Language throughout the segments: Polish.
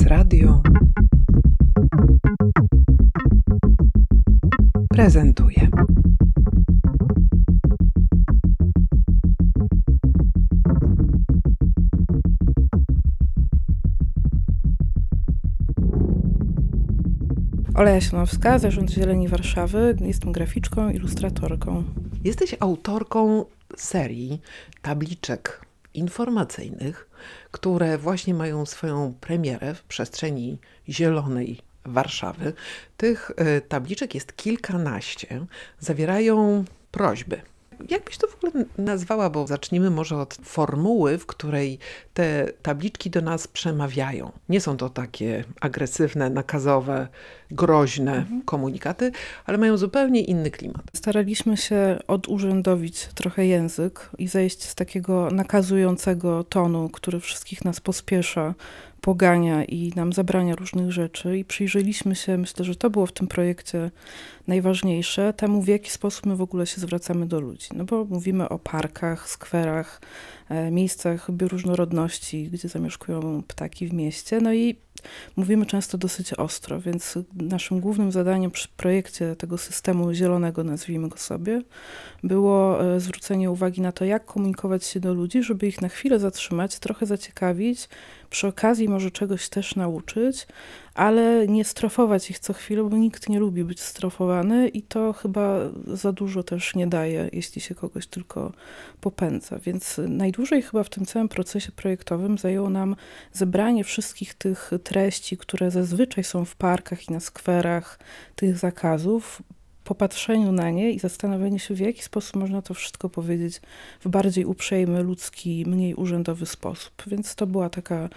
Prezes Radio prezentuje. Ola Jasionowska, Zarząd Zieleni Warszawy. Jestem graficzką, ilustratorką. Jesteś autorką serii tabliczek informacyjnych, które właśnie mają swoją premierę w przestrzeni zielonej Warszawy. Tych e, tabliczek jest kilkanaście. Zawierają prośby jak byś to w ogóle nazwała, bo zacznijmy może od formuły, w której te tabliczki do nas przemawiają. Nie są to takie agresywne, nakazowe, groźne mhm. komunikaty, ale mają zupełnie inny klimat. Staraliśmy się odurzędowić trochę język i zejść z takiego nakazującego tonu, który wszystkich nas pospiesza, pogania i nam zabrania różnych rzeczy. I przyjrzeliśmy się, myślę, że to było w tym projekcie najważniejsze, temu w jaki sposób my w ogóle się zwracamy do ludzi. No bo mówimy o parkach, skwerach, e, miejscach bioróżnorodności, gdzie zamieszkują ptaki w mieście. No i mówimy często dosyć ostro, więc naszym głównym zadaniem przy projekcie tego systemu zielonego, nazwijmy go sobie, było e, zwrócenie uwagi na to, jak komunikować się do ludzi, żeby ich na chwilę zatrzymać, trochę zaciekawić, przy okazji może czegoś też nauczyć, ale nie strofować ich co chwilę, bo nikt nie lubi być strofowany i to chyba za dużo też nie daje, jeśli się kogoś tylko popędza. Więc najdłużej chyba w tym całym procesie projektowym zajęło nam zebranie wszystkich tych treści, które zazwyczaj są w parkach i na skwerach, tych zakazów, popatrzeniu na nie i zastanowieniu się, w jaki sposób można to wszystko powiedzieć w bardziej uprzejmy, ludzki, mniej urzędowy sposób. Więc to była taka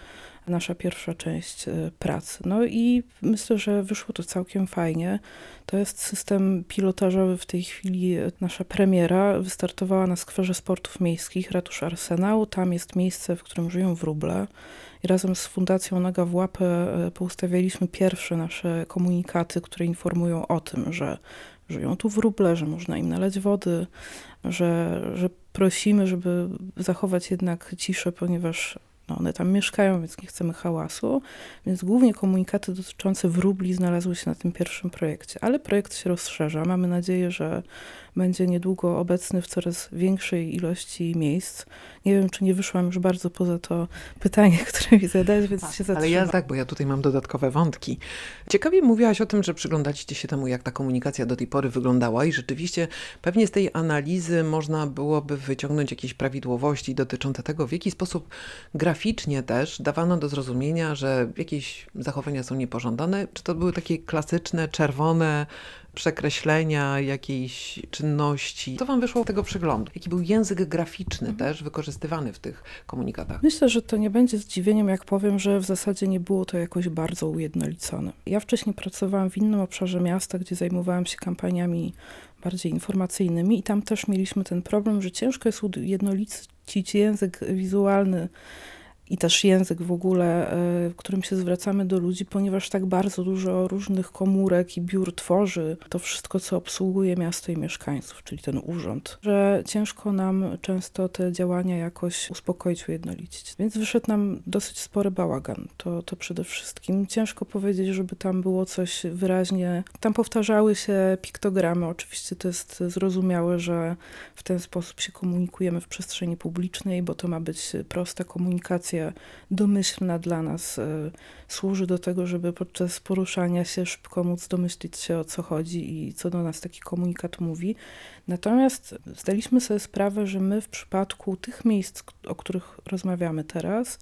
nasza pierwsza część e, pracy. No i myślę, że wyszło to całkiem fajnie. To jest system pilotażowy w tej chwili. Nasza premiera wystartowała na skwerze sportów miejskich Ratusz Arsenał. Tam jest miejsce, w którym żyją wróble. I razem z Fundacją Noga w Łapę e, poustawialiśmy pierwsze nasze komunikaty, które informują o tym, że żyją tu wróble, że można im nalać wody, że, że prosimy, żeby zachować jednak ciszę, ponieważ no one tam mieszkają, więc nie chcemy hałasu. Więc głównie komunikaty dotyczące wróbli znalazły się na tym pierwszym projekcie. Ale projekt się rozszerza. Mamy nadzieję, że będzie niedługo obecny w coraz większej ilości miejsc. Nie wiem, czy nie wyszłam już bardzo poza to pytanie, które mi zadać, więc tak, się zatrzymam. Ale ja tak, bo ja tutaj mam dodatkowe wątki. Ciekawie mówiłaś o tym, że przyglądacie się temu, jak ta komunikacja do tej pory wyglądała i rzeczywiście pewnie z tej analizy można byłoby wyciągnąć jakieś prawidłowości dotyczące tego, w jaki sposób graficznie też dawano do zrozumienia, że jakieś zachowania są niepożądane. Czy to były takie klasyczne, czerwone, przekreślenia jakiejś czynności. Co wam wyszło z tego przeglądu? Jaki był język graficzny mhm. też wykorzystywany w tych komunikatach? Myślę, że to nie będzie zdziwieniem, jak powiem, że w zasadzie nie było to jakoś bardzo ujednolicone. Ja wcześniej pracowałam w innym obszarze miasta, gdzie zajmowałam się kampaniami bardziej informacyjnymi i tam też mieliśmy ten problem, że ciężko jest ujednolicić język wizualny i też język w ogóle, e, w którym się zwracamy do ludzi, ponieważ tak bardzo dużo różnych komórek i biur tworzy to wszystko, co obsługuje miasto i mieszkańców, czyli ten urząd, że ciężko nam często te działania jakoś uspokoić, ujednolicić. Więc wyszedł nam dosyć spory bałagan. To, to przede wszystkim. Ciężko powiedzieć, żeby tam było coś wyraźnie. Tam powtarzały się piktogramy. Oczywiście to jest zrozumiałe, że w ten sposób się komunikujemy w przestrzeni publicznej, bo to ma być prosta komunikacja domyślna dla nas e, służy do tego, żeby podczas poruszania się szybko móc domyślić się o co chodzi i co do nas taki komunikat mówi. Natomiast zdaliśmy sobie sprawę, że my w przypadku tych miejsc, o których rozmawiamy teraz,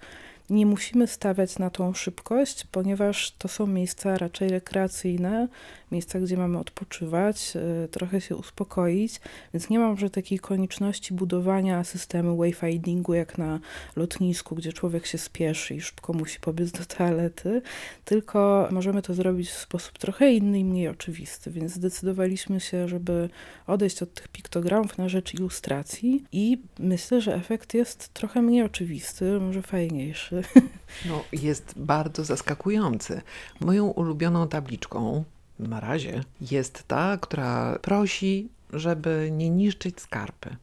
nie musimy stawiać na tą szybkość, ponieważ to są miejsca raczej rekreacyjne, miejsca, gdzie mamy odpoczywać, e, trochę się uspokoić, więc nie mam że takiej konieczności budowania systemu wayfindingu jak na lotnisku, gdzie człowiek się spieszy i szybko musi pobiec do toalety, tylko możemy to zrobić w sposób trochę inny i mniej oczywisty, więc zdecydowaliśmy się, żeby odejść od tych piktogramów na rzecz ilustracji i myślę, że efekt jest trochę mniej oczywisty, może fajniejszy. No, jest bardzo zaskakujący. Moją ulubioną tabliczką na razie jest ta, która prosi, żeby nie niszczyć skarpy.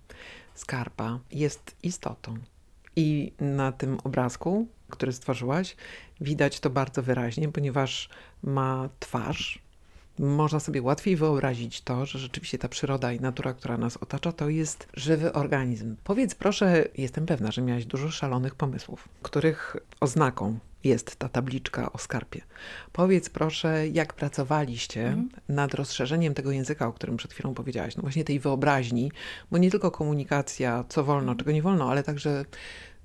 Skarpa jest istotą. I na tym obrazku, który stworzyłaś, widać to bardzo wyraźnie, ponieważ ma twarz. Można sobie łatwiej wyobrazić to, że rzeczywiście ta przyroda i natura, która nas otacza, to jest żywy organizm. Powiedz proszę, jestem pewna, że miałaś dużo szalonych pomysłów, których oznaką jest ta tabliczka o skarpie. Powiedz proszę, jak pracowaliście Mhm. nad rozszerzeniem tego języka, o którym przed chwilą powiedziałaś, no właśnie tej wyobraźni, bo nie tylko komunikacja, co wolno, czego nie wolno, ale także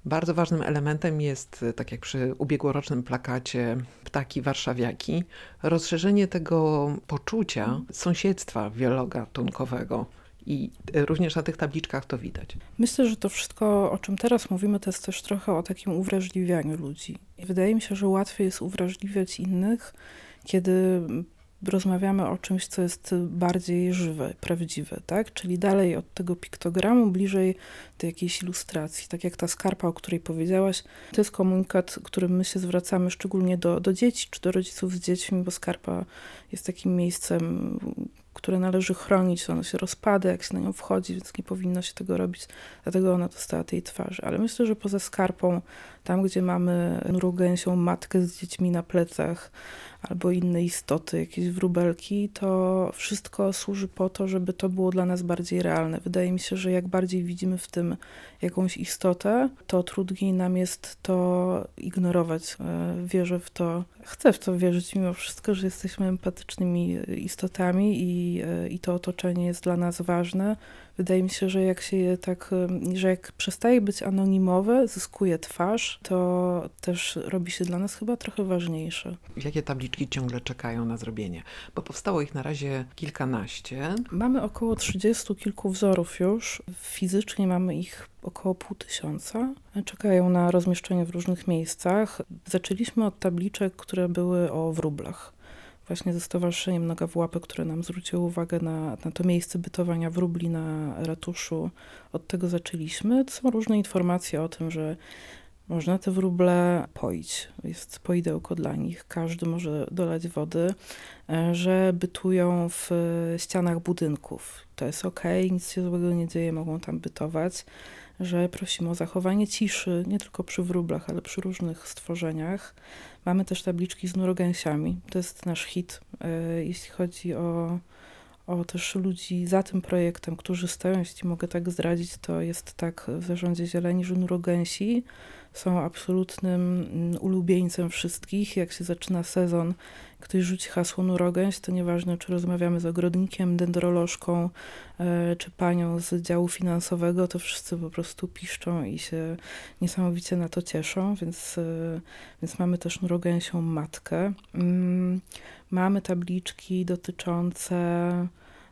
bardzo ważnym elementem jest, tak jak przy ubiegłorocznym plakacie Ptaki Warszawiaki, rozszerzenie tego poczucia sąsiedztwa wielogatunkowego. I również na tych tabliczkach to widać. Myślę, że to wszystko, o czym teraz mówimy, to jest też trochę o takim uwrażliwianiu ludzi. Wydaje mi się, że łatwiej jest uwrażliwiać innych, kiedy rozmawiamy o czymś, co jest bardziej żywe, prawdziwe, tak? Czyli dalej od tego piktogramu, bliżej do jakiejś ilustracji. Tak jak ta skarpa, o której powiedziałaś, to jest komunikat, którym my się zwracamy szczególnie do, do dzieci, czy do rodziców z dziećmi, bo skarpa jest takim miejscem, które należy chronić, ono się rozpada, jak się na nią wchodzi, więc nie powinno się tego robić, dlatego ona dostała tej twarzy. Ale myślę, że poza skarpą, tam gdzie mamy nurogęsią matkę z dziećmi na plecach, albo inne istoty, jakieś wróbelki, to wszystko służy po to, żeby to było dla nas bardziej realne. Wydaje mi się, że jak bardziej widzimy w tym jakąś istotę, to trudniej nam jest to ignorować. E, Wierzę w to, chcę w to wierzyć mimo wszystko, że jesteśmy empatycznymi istotami i, i to otoczenie jest dla nas ważne. Wydaje mi się, że jak się je tak, że jak przestaje być anonimowe, zyskuje twarz, to też robi się dla nas chyba trochę ważniejsze. Jakie tabliczki ciągle czekają na zrobienie? Bo powstało ich na razie kilkanaście. Mamy około 30 kilku wzorów już. Fizycznie mamy ich około pół tysiąca. Czekają na rozmieszczenie w różnych miejscach. Zaczęliśmy od tabliczek, które były o wróblach. Właśnie ze Stowarzyszeniem Noga w Łapę, które nam zwróciło uwagę na, na to miejsce bytowania wróbli na ratuszu. Od tego zaczęliśmy. To są różne informacje o tym, że można te wróble poić. Jest poidełko dla nich. Każdy może dolać wody, e, że bytują w ścianach budynków. To jest ok, nic się złego nie dzieje, mogą tam bytować. Że prosimy o zachowanie ciszy, nie tylko przy wróblach, ale przy różnych stworzeniach. Mamy też tabliczki z nurogęsiami. To jest nasz hit, e, jeśli chodzi o, o też ludzi za tym projektem, którzy stoją. Jeśli mogę tak zdradzić, to jest tak w Zarządzie Zieleni, że nurogęsi są absolutnym mm, ulubieńcem wszystkich. Jak się zaczyna sezon, ktoś rzuci hasło nurogęś, to nieważne, czy rozmawiamy z ogrodnikiem, dendrolożką, e, czy panią z działu finansowego, to wszyscy po prostu piszczą i się niesamowicie na to cieszą, więc, e, więc mamy też nurogęsią matkę. Mm, Mamy tabliczki dotyczące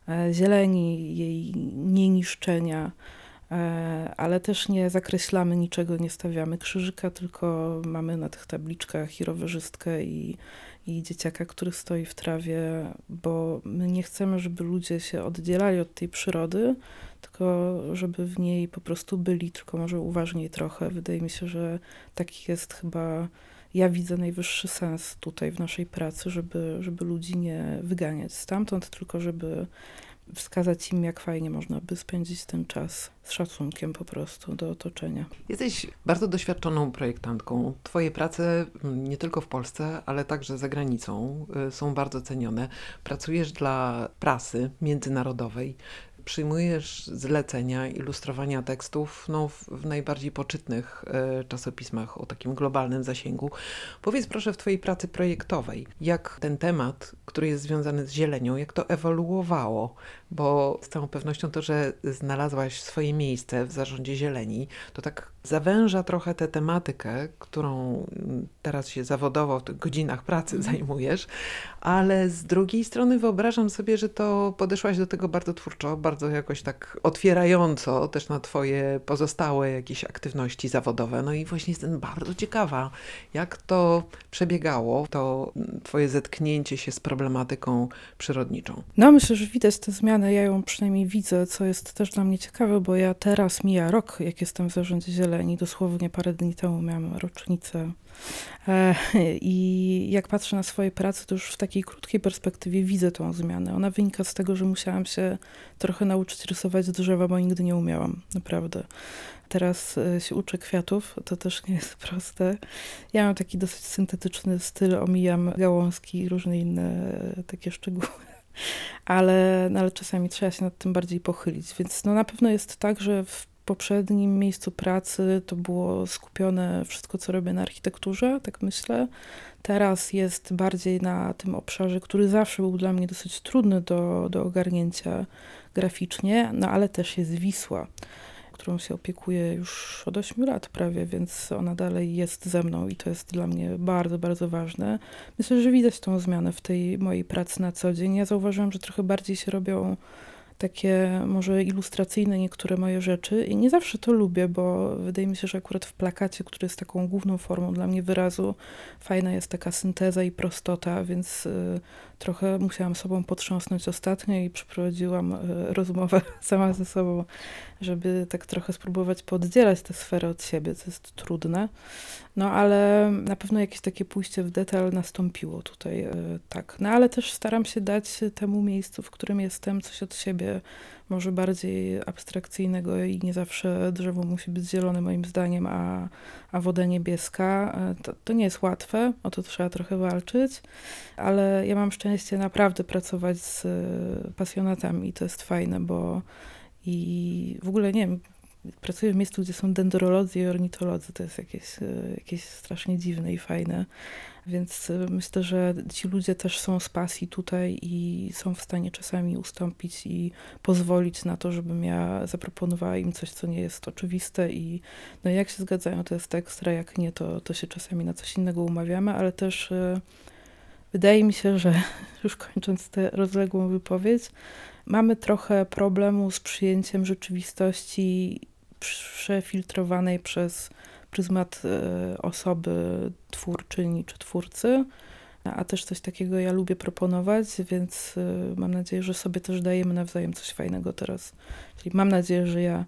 e, zieleni, jej nieniszczenia, ale też nie zakreślamy niczego, nie stawiamy krzyżyka, tylko mamy na tych tabliczkach i rowerzystkę, i, i dzieciaka, który stoi w trawie, bo my nie chcemy, żeby ludzie się oddzielali od tej przyrody, tylko żeby w niej po prostu byli, tylko może uważniej trochę. Wydaje mi się, że taki jest chyba. Ja widzę najwyższy sens tutaj w naszej pracy, żeby, żeby ludzi nie wyganiać stamtąd, tylko żeby wskazać im, jak fajnie można by spędzić ten czas z szacunkiem po prostu do otoczenia. Jesteś bardzo doświadczoną projektantką. Twoje prace mm, nie tylko w Polsce, ale także za granicą y, są bardzo cenione. Pracujesz dla prasy międzynarodowej. Przyjmujesz zlecenia ilustrowania tekstów no, w, najbardziej poczytnych e, czasopismach o takim globalnym zasięgu. Powiedz proszę w Twojej pracy projektowej, jak ten temat, który jest związany z zielenią, jak to ewoluowało, bo z całą pewnością to, że znalazłaś swoje miejsce w zarządzie zieleni, to tak zawęża trochę tę tematykę, którą teraz się zawodowo w tych godzinach pracy zajmujesz, ale z drugiej strony wyobrażam sobie, że to podeszłaś do tego bardzo twórczo, bardzo jakoś tak otwierająco też na twoje pozostałe jakieś aktywności zawodowe. No i właśnie jestem bardzo ciekawa, jak to przebiegało, to twoje zetknięcie się z problematyką przyrodniczą. No myślę, że widać tę zmianę, ja ją przynajmniej widzę, co jest też dla mnie ciekawe, bo ja teraz mija rok, jak jestem w zarządzie Zieleni, dosłownie parę dni temu miałam rocznicę E, I jak patrzę na swoje prace, to już w takiej krótkiej perspektywie widzę tą zmianę. Ona wynika z tego, że musiałam się trochę nauczyć rysować drzewa, bo nigdy nie umiałam, naprawdę. Teraz e, się uczę kwiatów, to też nie jest proste. Ja mam taki dosyć syntetyczny styl, omijam gałązki i różne inne e, takie szczegóły ale, no, ale czasami trzeba się nad tym bardziej pochylić. Więc no, na pewno jest tak, że w poprzednim miejscu pracy to było skupione wszystko, co robię na architekturze, tak myślę. Teraz jest bardziej na tym obszarze, który zawsze był dla mnie dosyć trudny do, do ogarnięcia graficznie, no ale też jest Wisła którą się opiekuję już od 8 lat prawie, więc ona dalej jest ze mną i to jest dla mnie bardzo, bardzo ważne. Myślę, że widać tą zmianę w tej mojej pracy na co dzień. Ja zauważyłam, że trochę bardziej się robią takie może ilustracyjne niektóre moje rzeczy i nie zawsze to lubię, bo wydaje mi się, że akurat w plakacie, który jest taką główną formą dla mnie wyrazu, fajna jest taka synteza i prostota, więc y, trochę musiałam sobą potrząsnąć ostatnio i przeprowadziłam y, rozmowę sama ze sobą, żeby tak trochę spróbować poddzielać tę sferę od siebie, co jest trudne. No ale na pewno jakieś takie pójście w detal nastąpiło tutaj, y, tak. No ale też staram się dać temu miejscu, w którym jestem, coś od siebie, może bardziej abstrakcyjnego i nie zawsze drzewo musi być zielone moim zdaniem, a, a woda niebieska. To, to nie jest łatwe, o to trzeba trochę walczyć, ale ja mam szczęście naprawdę pracować z pasjonatami i to jest fajne, bo i w ogóle nie wiem, pracuję w miejscu, gdzie są dendrolodzy i ornitolodzy. To jest jakieś, jakieś strasznie dziwne i fajne. Więc y, myślę, że ci ludzie też są z pasji tutaj i są w stanie czasami ustąpić i pozwolić na to, żebym ja zaproponowała im coś, co nie jest oczywiste i no jak się zgadzają, to jest ekstra, jak nie, to, to się czasami na coś innego umawiamy, ale też y, wydaje mi się, że już kończąc tę rozległą wypowiedź, mamy trochę problemu z przyjęciem rzeczywistości przefiltrowanej przez pryzmat e, osoby twórczyni czy twórcy, a też coś takiego ja lubię proponować, więc e, mam nadzieję, że sobie też dajemy nawzajem coś fajnego teraz. Czyli mam nadzieję, że ja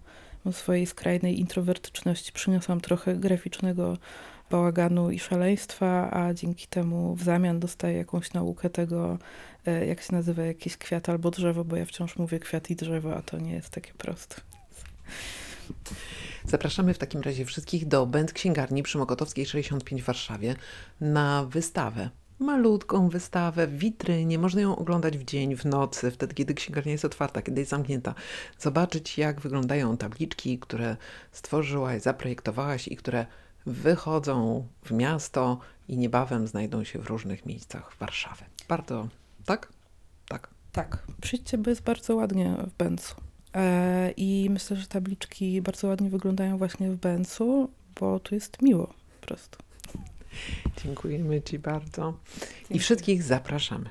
swojej skrajnej introwertyczności przyniosłam trochę graficznego bałaganu i szaleństwa, a dzięki temu w zamian dostaję jakąś naukę tego, e, jak się nazywa jakiś kwiat albo drzewo, bo ja wciąż mówię kwiat i drzewo, a to nie jest takie proste. Zapraszamy w takim razie wszystkich do Bend Księgarni przy Mokotowskiej 65 w Warszawie na wystawę. Malutką wystawę w witrynie, można ją oglądać w dzień, w nocy, wtedy kiedy księgarnia jest otwarta, kiedy jest zamknięta. Zobaczyć, jak wyglądają tabliczki, które stworzyłaś, zaprojektowałaś i które wychodzą w miasto i niebawem znajdą się w różnych miejscach Warszawy. Bardzo, tak? Tak. Tak. Przyjdźcie, bo jest bardzo ładnie w Bęcu. E, I myślę, że tabliczki bardzo ładnie wyglądają właśnie w Bencu, bo tu jest miło po prostu. Dziękujemy Ci bardzo i wszystkich zapraszamy.